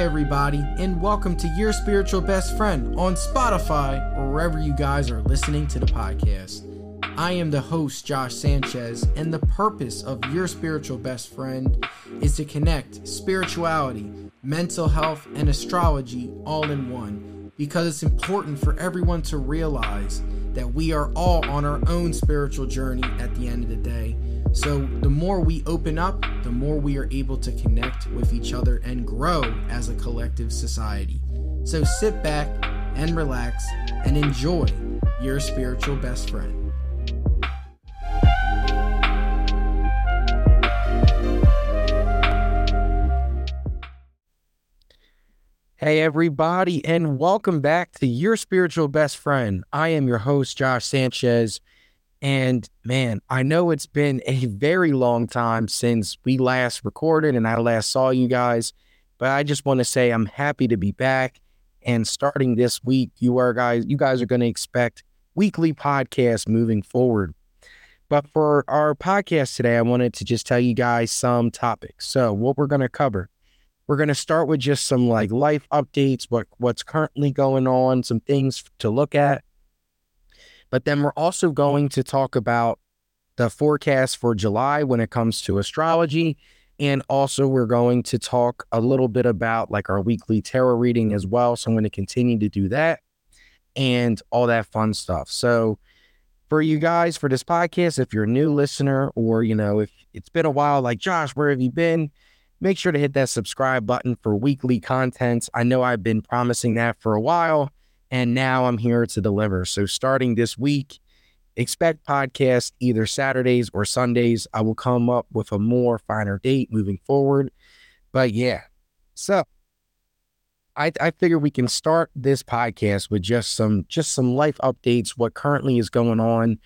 Everybody, and welcome to Your Spiritual Best Friend on Spotify or wherever you guys are listening to the podcast. I am the host, Josh Sanchez, and the purpose of Your Spiritual Best Friend is to connect spirituality, mental health, and astrology all in one because it's important for everyone to realize that we are all on our own spiritual journey at the end of the day so, the more we open up, the more we are able to connect with each other and grow as a collective society. So, sit back and relax and enjoy your spiritual best friend. Hey, everybody, and welcome back to Your Spiritual Best Friend. I am your host, Josh Sanchez. And man, I know it's been a very long time since we last recorded and I last saw you guys, but I just want to say I'm happy to be back. And starting this week, you are guys, you guys are going to expect weekly podcasts moving forward. But for our podcast today, I wanted to just tell you guys some topics. So, what we're going to cover, we're going to start with just some like life updates, what what's currently going on, some things to look at. But then we're also going to talk about the forecast for July when it comes to astrology. And also, we're going to talk a little bit about like our weekly tarot reading as well. So, I'm going to continue to do that and all that fun stuff. So, for you guys for this podcast, if you're a new listener or, you know, if it's been a while, like Josh, where have you been? Make sure to hit that subscribe button for weekly content. I know I've been promising that for a while and now I'm here to deliver. So starting this week, expect podcasts either Saturdays or Sundays. I will come up with a more finer date moving forward. But yeah, so I, I figure we can start this podcast with just some just some life updates, what currently is going on,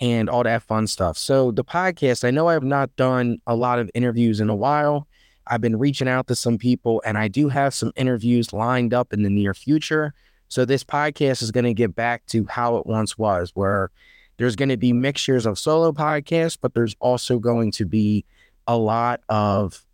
and all that fun stuff. So the podcast, I know I have not done a lot of interviews in a while. I've been reaching out to some people, and I do have some interviews lined up in the near future. So this podcast is going to get back to how it once was, where there's going to be mixtures of solo podcasts, but there's also going to be a lot of,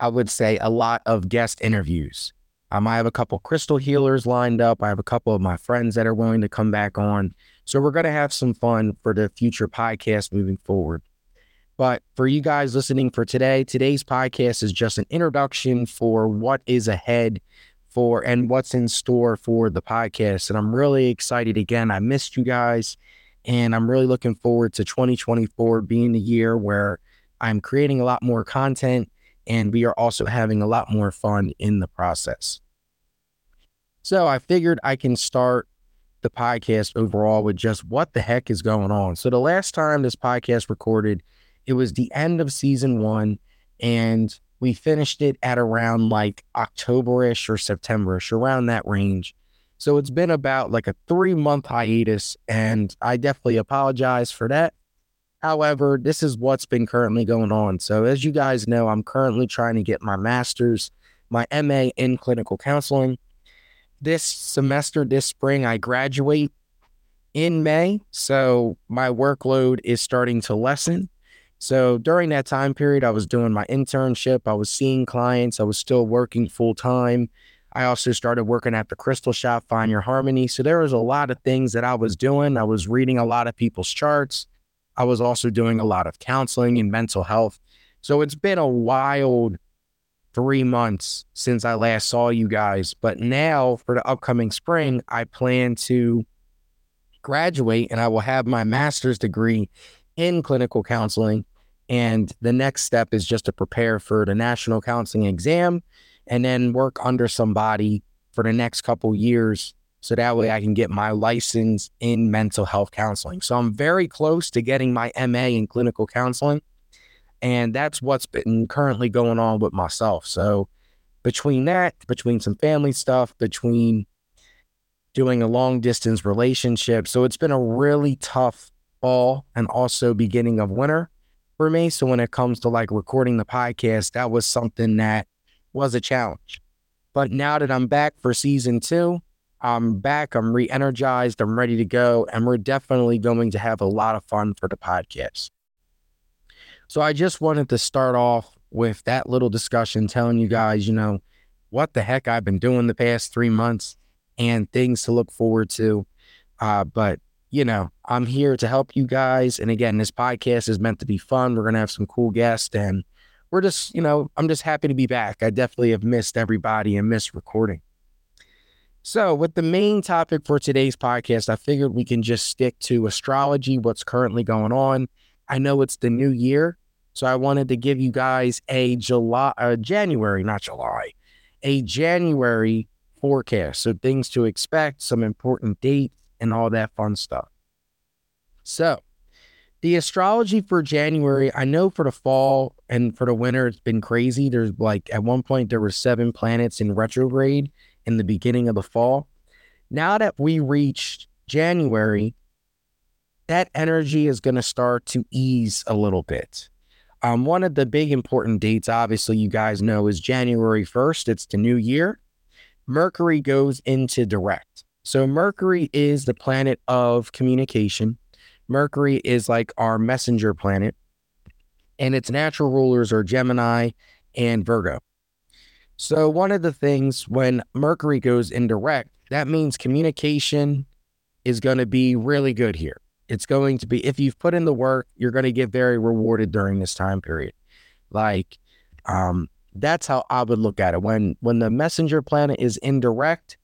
I would say, a lot of guest interviews. Um, I have a couple crystal healers lined up. I have a couple of my friends that are willing to come back on. So we're going to have some fun for the future podcast moving forward. But for you guys listening for today, today's podcast is just an introduction for what is ahead for and what's in store for the podcast. And I'm really excited again. I missed you guys. And I'm really looking forward to 2024 being the year where I'm creating a lot more content and we are also having a lot more fun in the process. So I figured I can start the podcast overall with just what the heck is going on. So the last time this podcast recorded, it was the end of season one. And we finished it at around like Octoberish or Septemberish, around that range. So it's been about like a three month hiatus, and I definitely apologize for that. However, this is what's been currently going on. So, as you guys know, I'm currently trying to get my master's, my MA in clinical counseling. This semester, this spring, I graduate in May. So, my workload is starting to lessen. So during that time period, I was doing my internship, I was seeing clients, I was still working full time. I also started working at the crystal shop, Find Your Harmony. So there was a lot of things that I was doing. I was reading a lot of people's charts. I was also doing a lot of counseling and mental health. So it's been a wild three months since I last saw you guys. But now for the upcoming spring, I plan to graduate and I will have my master's degree in clinical counseling. And the next step is just to prepare for the national counseling exam and then work under somebody for the next couple years. So that way I can get my license in mental health counseling. So I'm very close to getting my MA in clinical counseling. And that's what's been currently going on with myself. So between that, between some family stuff, between doing a long distance relationship. So it's been a really tough fall and also beginning of winter for me. So when it comes to like recording the podcast, that was something that was a challenge. But now that I'm back for season two, I'm back, I'm re energized, I'm ready to go, and we're definitely going to have a lot of fun for the podcast. So I just wanted to start off with that little discussion, telling you guys, you know, what the heck I've been doing the past three months and things to look forward to. Uh, but you know, I'm here to help you guys. And again, this podcast is meant to be fun. We're gonna have some cool guests, and we're just, you know, I'm just happy to be back. I definitely have missed everybody and missed recording. So, with the main topic for today's podcast, I figured we can just stick to astrology, what's currently going on. I know it's the new year, so I wanted to give you guys a July, uh, January, not July, a January forecast. So, things to expect, some important dates, and all that fun stuff. So, the astrology for January, I know for the fall and for the winter, it's been crazy. There's like at one point, there were seven planets in retrograde in the beginning of the fall. Now that we reached January, that energy is going to start to ease a little bit. Um, one of the big important dates, obviously, you guys know, is January 1st. It's the new year. Mercury goes into direct. So, Mercury is the planet of communication. Mercury is like our messenger planet, and its natural rulers are Gemini and Virgo. So, one of the things when Mercury goes indirect, that means communication is going to be really good here. It's going to be, if you've put in the work, you're going to get very rewarded during this time period. Like, um, that's how I would look at it. When when the messenger planet is indirect,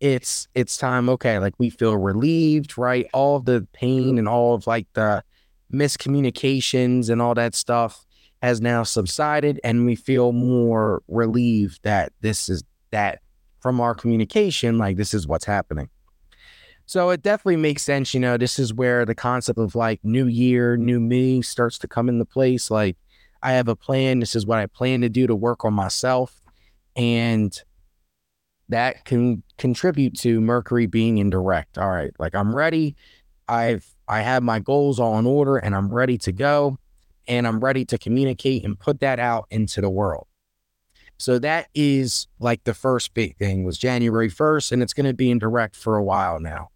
it's it's time. Okay, like we feel relieved, right? All of the mm-hmm. pain and all of like the miscommunications and all that stuff has now subsided and we feel more relieved that this is that from our communication, like this is what's happening. So it definitely makes sense, you know, this is where the concept of like new year, new me starts to come into place. Like I have a plan, this is what I plan to do to work on myself. And that can contribute to Mercury being indirect. All right, like I'm ready. I've I have my goals all in order and I'm ready to go and I'm ready to communicate and put that out into the world. So that is like the first big thing was January 1st, and it's going to be indirect for a while now.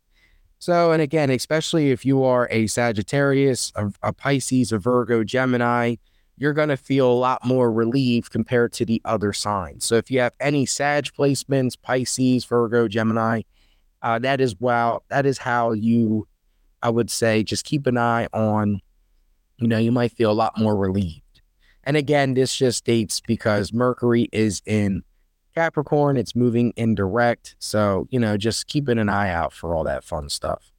So, and again, especially if you are a Sagittarius, a, a Pisces, a Virgo, Gemini, you're going to feel a lot more relief compared to the other signs. So, if you have any Sag placements, Pisces, Virgo, Gemini, uh, that is wow, that is how you, I would say, just keep an eye on you know, you might feel a lot more relieved. And again, this just dates because Mercury is in Capricorn, it's moving indirect. So, you know, just keeping an eye out for all that fun stuff.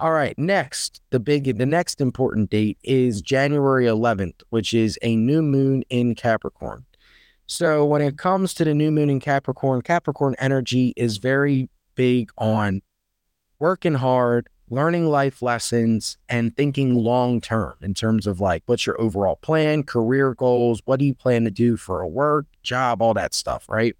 All right, next, the big the next important date is January 11th, which is a new moon in Capricorn. So, when it comes to the new moon in Capricorn, Capricorn energy is very big on working hard, learning life lessons and thinking long term in terms of like what's your overall plan, career goals, what do you plan to do for a work, job, all that stuff, right?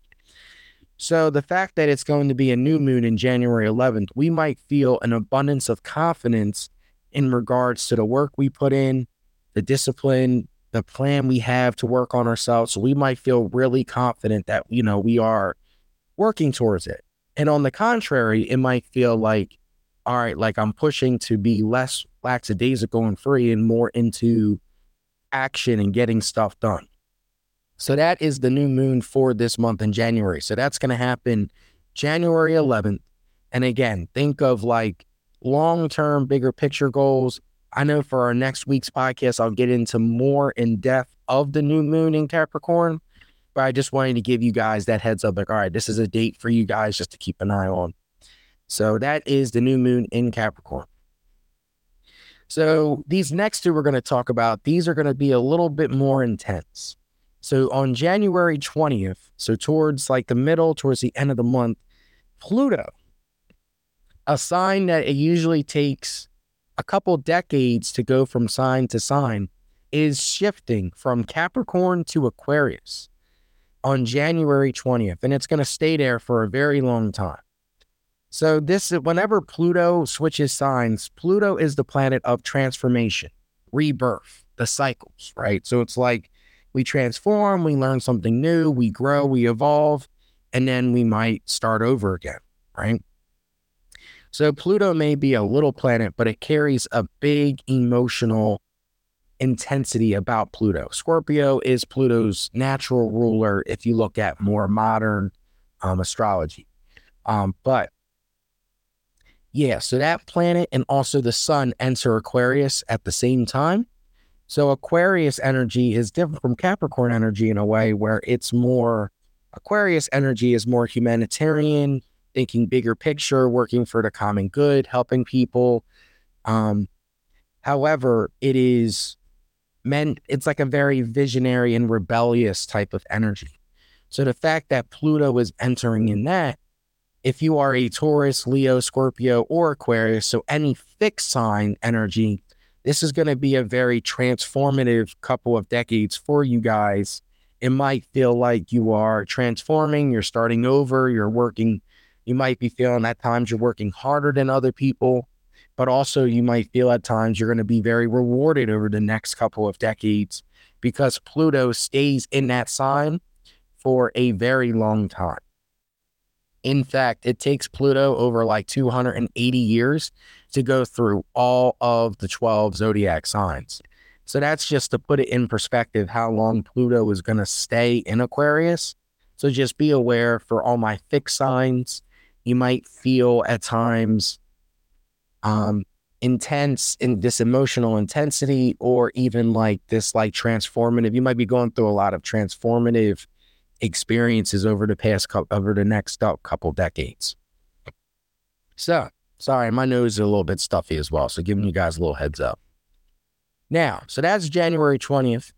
So the fact that it's going to be a new moon in January 11th, we might feel an abundance of confidence in regards to the work we put in, the discipline, the plan we have to work on ourselves. So we might feel really confident that, you know, we are working towards it. And on the contrary, it might feel like all right, like I'm pushing to be less lackadaisical and free and more into action and getting stuff done. So that is the new moon for this month in January. So that's going to happen January mm-hmm. 11th. And again, think of like long term, bigger picture goals. I know for our next week's podcast, I'll get into more in depth of the new moon in Capricorn. But I just wanted to give you guys that heads up like, all right, this is a date for you guys just to keep an eye on. So that is the new moon in Capricorn. So these next two we're going to talk about, these are going to be a little bit more intense. So on January 20th, so towards like the middle, towards the end of the month, Pluto, a sign that it usually takes a couple decades to go from sign to sign, is shifting from Capricorn to Aquarius on January 20th. And it's going to stay there for a very long time. So this is whenever Pluto switches signs, Pluto is the planet of transformation, rebirth, the cycles, right? So it's like we transform, we learn something new, we grow, we evolve, and then we might start over again, right? So Pluto may be a little planet, but it carries a big emotional intensity about Pluto. Scorpio is Pluto's natural ruler if you look at more modern um, astrology. Um, but yeah, so that planet and also the sun enter Aquarius at the same time. So Aquarius energy is different from Capricorn energy in a way where it's more Aquarius energy is more humanitarian, thinking bigger picture, working for the common good, helping people. Um, however, it is meant it's like a very visionary and rebellious type of energy. So the fact that Pluto is entering in that, if you are a Taurus, Leo, Scorpio, or Aquarius, so any fixed sign energy, this is going to be a very transformative couple of decades for you guys. It might feel like you are transforming, you're starting over, you're working, you might be feeling at times you're working harder than other people, but also you might feel at times you're going to be very rewarded over the next couple of decades because Pluto stays in that sign for a very long time. In fact, it takes Pluto over like 280 years to go through all of the 12 zodiac signs. So that's just to put it in perspective how long Pluto is going to stay in Aquarius. So just be aware for all my fixed signs, you might feel at times um, intense in this emotional intensity or even like this like transformative. You might be going through a lot of transformative experiences over the past couple, over the next couple decades. So, sorry, my nose is a little bit stuffy as well. So, giving you guys a little heads up. Now, so that's January 20th.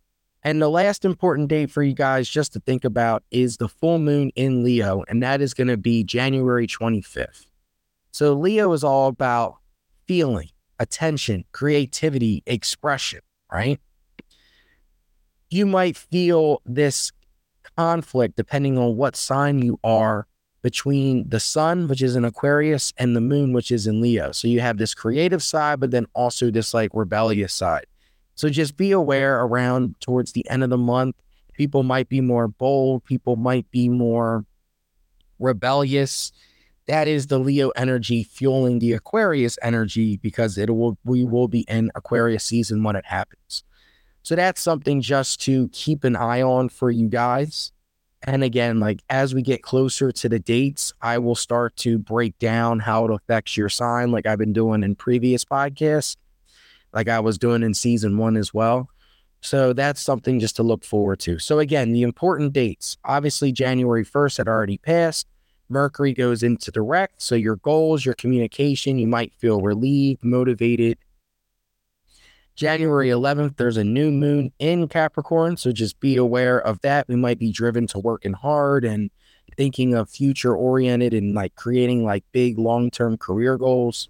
And the last important date for you guys just to think about is the full moon in Leo, and that is going to be January 25th. So, Leo is all about feeling, attention, creativity, expression, right? You might feel this conflict depending on what sign you are between the sun, which is in Aquarius, and the moon, which is in Leo. So you have this creative side, but then also this like rebellious side. So just be aware around towards the end of the month, people might be more bold, people might be more rebellious. That is the Leo energy fueling the Aquarius energy because it will we will be in Aquarius season when it happens. So that's something just to keep an eye on for you guys. And again, like as we get closer to the dates, I will start to break down how it affects your sign, like I've been doing in previous podcasts, like I was doing in season one as well. So that's something just to look forward to. So again, the important dates obviously, January 1st had already passed. Mercury goes into direct. So your goals, your communication, you might feel relieved, motivated, January 11th, there's a new moon in Capricorn. So just be aware of that. We might be driven to working hard and thinking of future oriented and like creating like big long term career goals.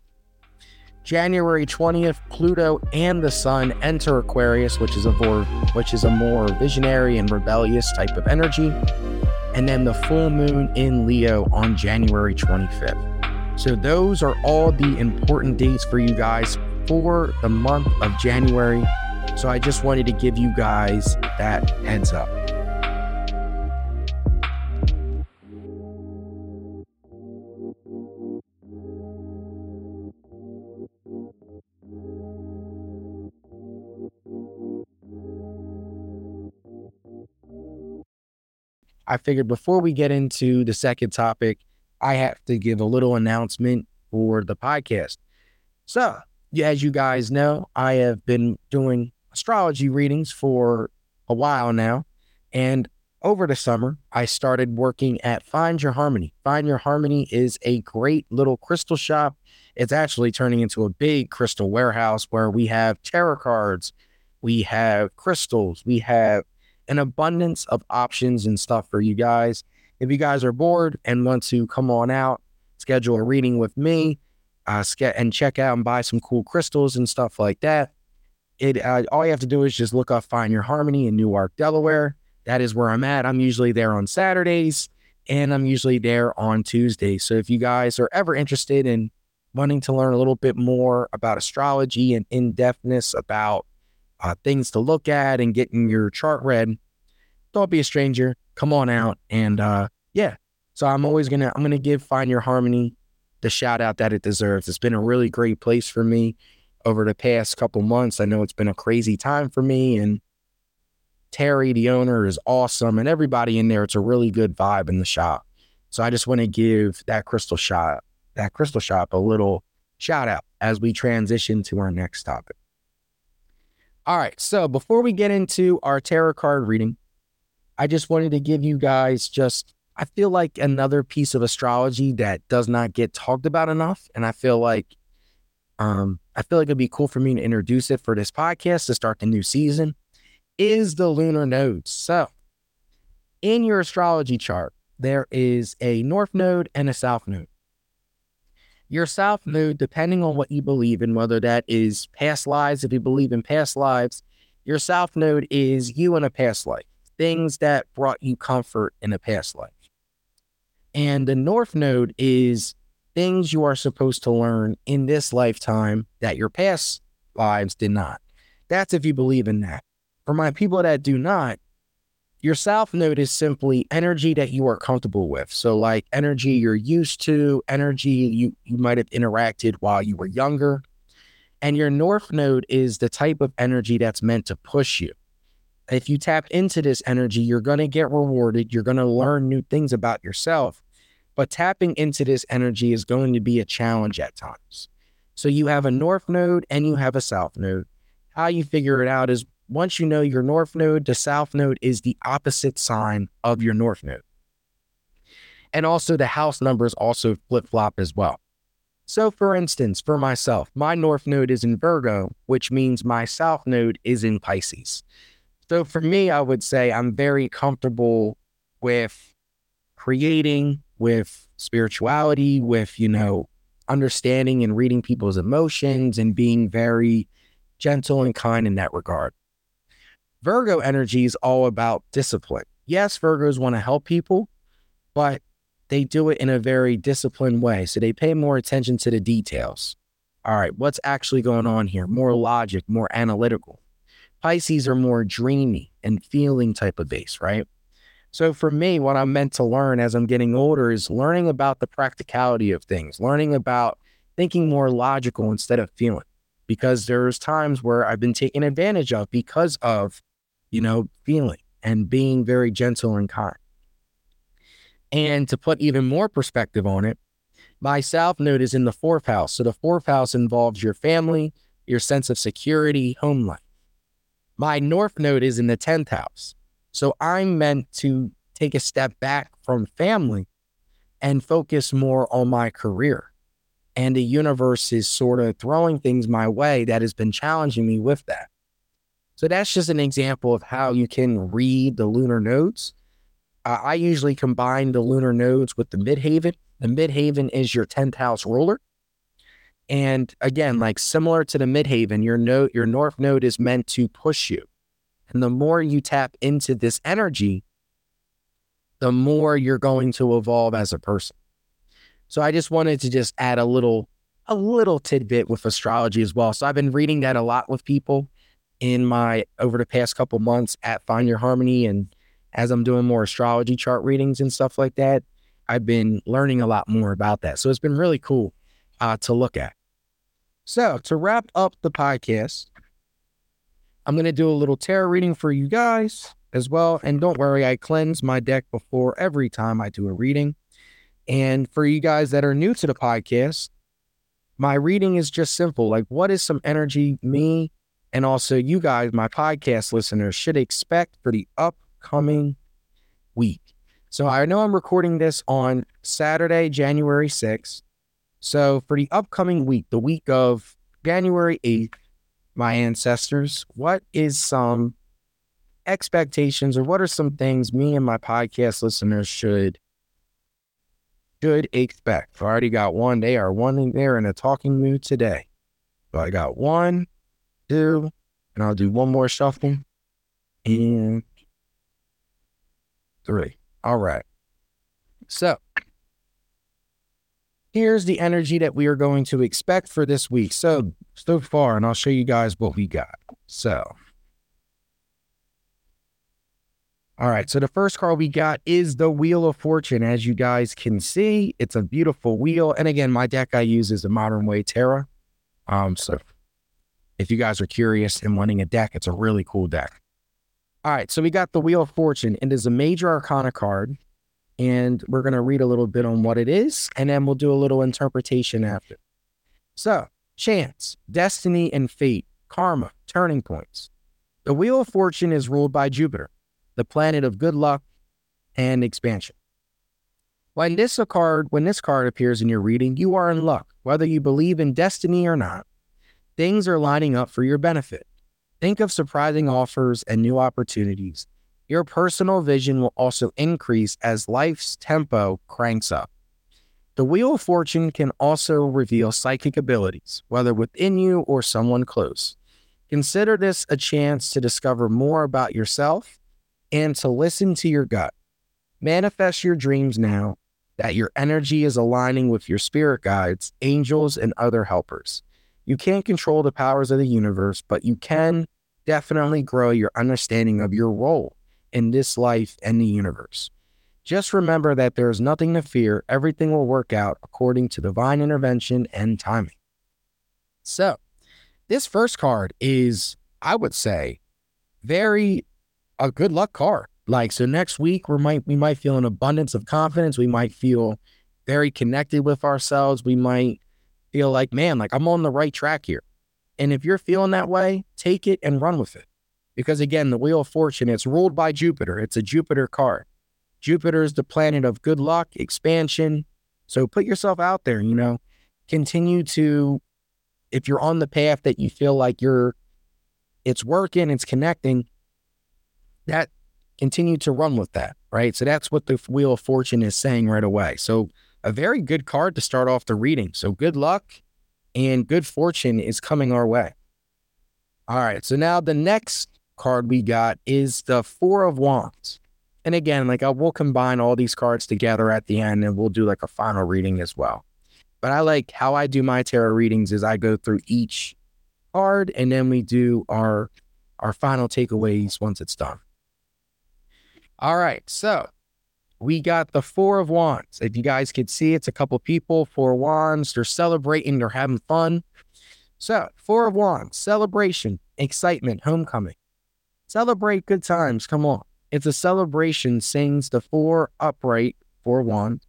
January 20th, Pluto and the Sun enter Aquarius, which is a more, which is a more visionary and rebellious type of energy. And then the full moon in Leo on January 25th. So those are all the important dates for you guys for the month of January. So I just wanted to give you guys that heads up. I figured before we get into the second topic, I have to give a little announcement for the podcast. So, as you guys know, I have been doing astrology readings for a while now. And over the summer, I started working at Find Your Harmony. Find Your Harmony is a great little crystal shop. It's actually turning into a big crystal warehouse where we have tarot cards, we have crystals, we have an abundance of options and stuff for you guys. If you guys are bored and want to come on out, schedule a reading with me, uh, and check out and buy some cool crystals and stuff like that. It uh, all you have to do is just look up Find Your Harmony in Newark, Delaware. That is where I'm at. I'm usually there on Saturdays and I'm usually there on Tuesdays. So if you guys are ever interested in wanting to learn a little bit more about astrology and in depthness about uh, things to look at and getting your chart read, don't be a stranger. Come on out and uh, yeah. So I'm always gonna I'm gonna give Find Your Harmony the shout out that it deserves. It's been a really great place for me. over the past couple months. I know it's been a crazy time for me and Terry, the owner, is awesome, and everybody in there. It's a really good vibe in the shop. So I just want to give that crystal shop, that crystal shop, a little shout out as we transition to our next topic. All right. So before we get into our tarot card reading, I just wanted to give you guys just, I feel like another piece of astrology that does not get talked about enough. And I feel like, um, I feel like it'd be cool for me to introduce it for this podcast to start the new season is the lunar nodes. So in your astrology chart, there is a north node and a south node. Your south node, depending on what you believe in, whether that is past lives, if you believe in past lives, your south node is you in a past life, things that brought you comfort in a past life. And the north node is things you are supposed to learn in this lifetime that your past lives did not. That's if you believe in that. For my people that do not, your south node is simply energy that you are comfortable with. So, like energy you're used to, energy you, you might have interacted while you were younger. And your north node is the type of energy that's meant to push you. If you tap into this energy, you're going to get rewarded. You're going to learn new things about yourself. But tapping into this energy is going to be a challenge at times. So, you have a north node and you have a south node. How you figure it out is once you know your north node, the south node is the opposite sign of your north node. And also the house numbers also flip flop as well. So, for instance, for myself, my north node is in Virgo, which means my south node is in Pisces. So, for me, I would say I'm very comfortable with creating, with spirituality, with, you know, understanding and reading people's emotions and being very gentle and kind in that regard. Virgo energy is all about discipline. Yes, Virgos want to help people, but they do it in a very disciplined way. So they pay more attention to the details. All right, what's actually going on here? More logic, more analytical. Pisces are more dreamy and feeling type of base, right? So for me, what I'm meant to learn as I'm getting older is learning about the practicality of things, learning about thinking more logical instead of feeling. Because there's times where I've been taken advantage of because of you know, feeling and being very gentle and kind. And to put even more perspective on it, my South Node is in the fourth house. So the fourth house involves your family, your sense of security, home life. My North Node is in the 10th house. So I'm meant to take a step back from family and focus more on my career. And the universe is sort of throwing things my way that has been challenging me with that. So that's just an example of how you can read the lunar nodes. Uh, I usually combine the lunar nodes with the midheaven. The midheaven is your 10th house ruler. And again, mm-hmm. like similar to the midheaven, your node, your north node is meant to push you. And the more you tap into this energy, the more you're going to evolve as a person. So I just wanted to just add a little a little tidbit with astrology as well. So I've been reading that a lot with people in my over the past couple months at Find Your Harmony and as I'm doing more astrology chart readings and stuff like that, I've been learning a lot more about that. So it's been really cool uh, to look at. So to wrap up the podcast, I'm going to do a little tarot reading for you guys as well. And don't worry, I cleanse my deck before every time I do a reading. And for you guys that are new to the podcast, my reading is just simple. Like, what is some energy me and also you guys, my podcast listeners, should expect for the upcoming week. So I know I'm recording this on Saturday, January 6th. So for the upcoming week, the week of January 8th, my ancestors, what is some expectations or what are some things me and my podcast listeners should should expect? I already got one. They are one there in a talking mood today. So I got one, two, and I'll do one more shuffle and three. All right. So here's the energy that we are going to expect for this week. So, so far, and I'll show you guys what we got. So, all right. So, the first card we got is the Wheel of Fortune. As you guys can see, it's a beautiful wheel. And again, my deck I use is the Modern Witch Tarot. Um, so if you guys are curious and wanting a deck, it's a really cool deck. All right, so we got the Wheel of Fortune. It is a major arcana card, and we're going to read a little bit on what it is, and then we'll do a little interpretation after. So, chance, destiny, and fate, karma, turning points. The Wheel of Fortune is ruled by Jupiter, the planet of good luck and expansion. When this card, when this card appears in your reading, you are in luck, whether you believe in destiny or not. Things are lining up for your benefit. Think of surprising offers and new opportunities. Your personal vision will also increase as life's tempo cranks up. The Wheel of Fortune can also reveal psychic abilities, whether within you or someone close. Consider this a chance to discover more about yourself and to listen to your gut. Manifest your dreams now that your energy is aligning with your spirit guides, angels, and other helpers. You can't control the powers of the universe, but you can definitely grow your understanding of your role in this life and the universe. Just remember that there is nothing to fear. Everything will work out according to divine intervention and timing. So, this first card is, I would say, very a good luck card. Like so next week we might we might feel an abundance of confidence. We might feel very connected with ourselves. We might feel like, man, like I'm on the right track here. And if you're feeling that way, take it and run with it. Because again, the Wheel of Fortune, it's ruled by Jupiter. It's a Jupiter card. Jupiter is the planet of good luck, expansion. So put yourself out there, you know, continue to, if you're on the path that you feel like you're, it's working, it's connecting, that continue to run with that, right? So that's what the Wheel of Fortune is saying right away. So a very good card to start off the reading. So good luck and good fortune is coming our way. All right. So now the next card we got is the Four of Wands. And again, like I will combine all these cards together at the end and we'll do like a final reading as well. But I like how I do my tarot readings is I go through each card and then we do our our final takeaways once it's done. All right. So we got the Four of Wands. If you guys could see, it's a couple people, Four Wands. They're celebrating, they're having fun. So, Four of Wands, celebration, excitement, homecoming. Celebrate good times. Come on. It's a celebration, sings the four upright, four wands.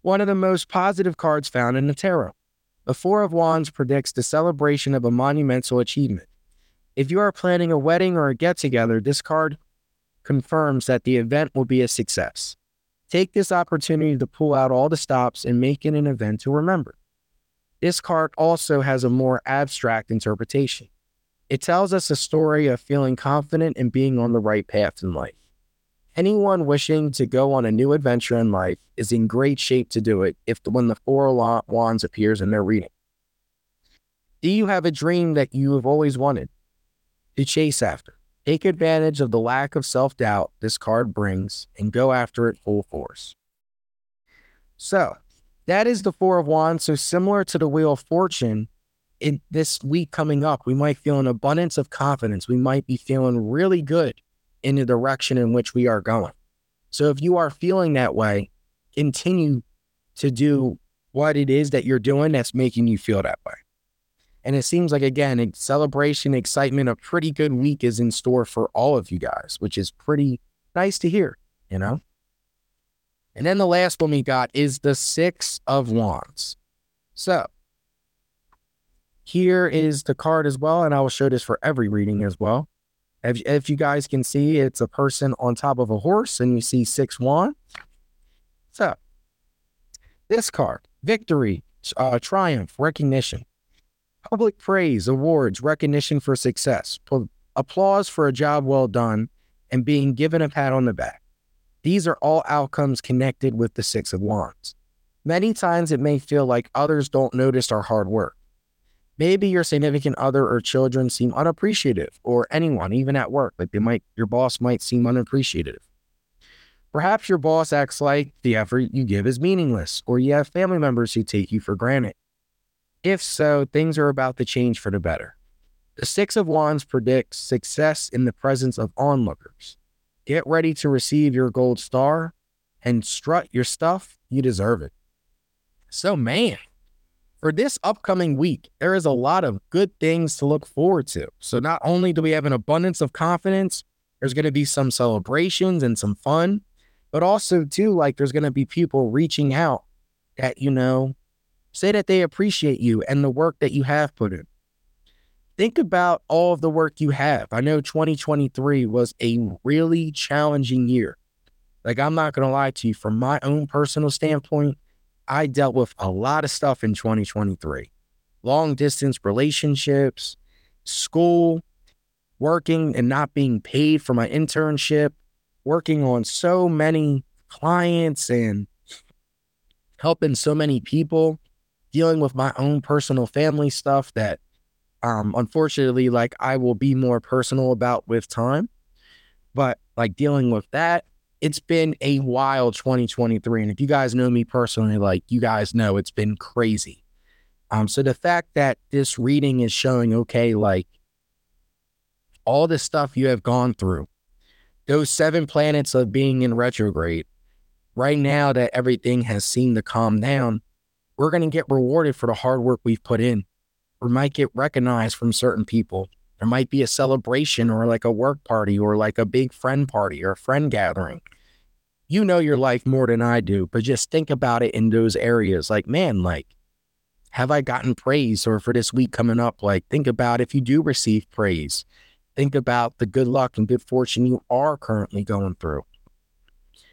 One of the most positive cards found in the tarot. The Four of Wands predicts the celebration of a monumental achievement. If you are planning a wedding or a get together, this card confirms that the event will be a success. Take this opportunity to pull out all the stops and make it an event to remember. This card also has a more abstract interpretation. It tells us a story of feeling confident and being on the right path in life. Anyone wishing to go on a new adventure in life is in great shape to do it if the, when the Four of Wands appears in their reading. Do you have a dream that you have always wanted to chase after? Take advantage of the lack of self doubt this card brings and go after it full force. So, that is the Four of Wands. So, similar to the Wheel of Fortune, in this week coming up, we might feel an abundance of confidence. We might be feeling really good in the direction in which we are going. So, if you are feeling that way, continue to do what it is that you're doing that's making you feel that way. And it seems like, again, celebration, excitement, a pretty good week is in store for all of you guys, which is pretty nice to hear, you know? And then the last one we got is the Six of Wands. So here is the card as well, and I will show this for every reading as well. If, if you guys can see, it's a person on top of a horse, and you see six wands. So this card, victory, uh, triumph, recognition public praise, awards, recognition for success, applause for a job well done, and being given a pat on the back. These are all outcomes connected with the Six of Wands. Many times it may feel like others don't notice our hard work. Maybe your significant other or children seem unappreciative, or anyone, even at work, like they might, your boss might seem unappreciative. Perhaps your boss acts like the effort you give is meaningless, or you have family members who take you for granted. If so, things are about to change for the better. The Six of Wands predicts success in the presence of onlookers. Get ready to receive your gold star and strut your stuff. You deserve it. So, man, for this upcoming week, there is a lot of good things to look forward to. So, not only do we have an abundance of confidence, there's going to be some celebrations and some fun, but also, too, like there's going to be people reaching out that, you know, say that they appreciate you and the work that you have put in. Think about all of the work you have. I know 2023 was a really challenging year. Like, I'm not going to lie to you, from my own personal standpoint, I dealt with a lot of stuff in 2023 long distance relationships, school, working and not being paid for my internship, working on so many clients and helping so many people, dealing with my own personal family stuff that um unfortunately like I will be more personal about with time. But like dealing with that, it's been a wild 2023 and if you guys know me personally like you guys know it's been crazy. Um so the fact that this reading is showing okay like all the stuff you have gone through, those seven planets of being in retrograde, right now that everything has seemed to calm down, we're going to get rewarded for the hard work we've put in. We might get recognized from certain people. There might be a celebration or like a work party or like a big friend party or a friend gathering. You know your life more than I do, but just think about it in those areas. Like, man, like, have I gotten praise? Or for this week coming up, like, think about if you do receive praise think about the good luck and good fortune you are currently going through.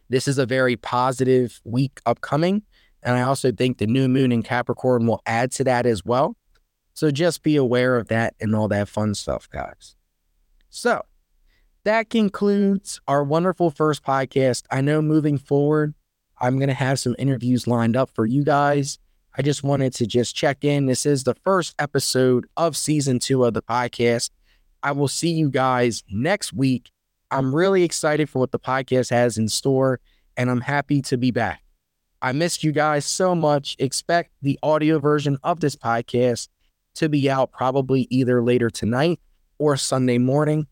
This is a very positive week upcoming. And I also think the new moon in Capricorn will add to that as well. So just be aware of that and all that fun stuff, guys. So that concludes our wonderful first podcast. I know moving forward, I'm going to have some interviews lined up for you guys. I just wanted to just check in. This is the first episode of season two of the podcast. I will see you guys next week. I'm really excited for what the podcast has in store, and I'm happy to be back. I missed you guys so much. Expect the audio version of this podcast to be out probably either later tonight or Sunday morning.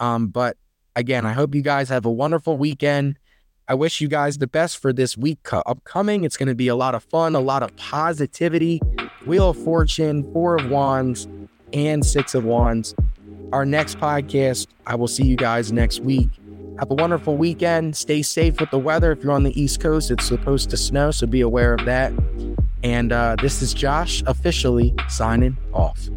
Um, but again, I hope you guys have a wonderful weekend. I wish you guys the best for this week upcoming. It's going to be a lot of fun, a lot of positivity. Wheel of Fortune, Four of Wands, and Six of Wands our next podcast. I will see you guys next week. Have a wonderful weekend. Stay safe with the weather. If you're on the East Coast, it's supposed to snow, so be aware of that. And uh, this is Josh officially signing off.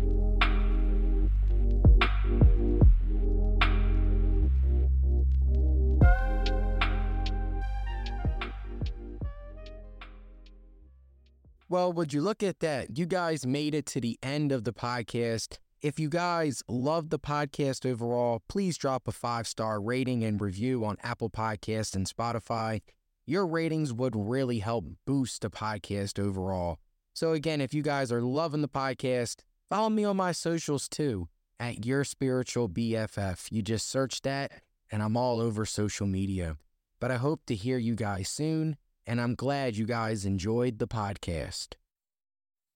Well, would you look at that? You guys made it to the end of the podcast. If you guys love the podcast overall, please drop a five star rating and review on Apple Podcast and Spotify. Your ratings would really help boost the podcast overall. So, again, if you guys are loving the podcast, follow me on my socials too at Your Spiritual BFF. You just search that, and I'm all over social media. But I hope to hear you guys soon, and I'm glad you guys enjoyed the podcast.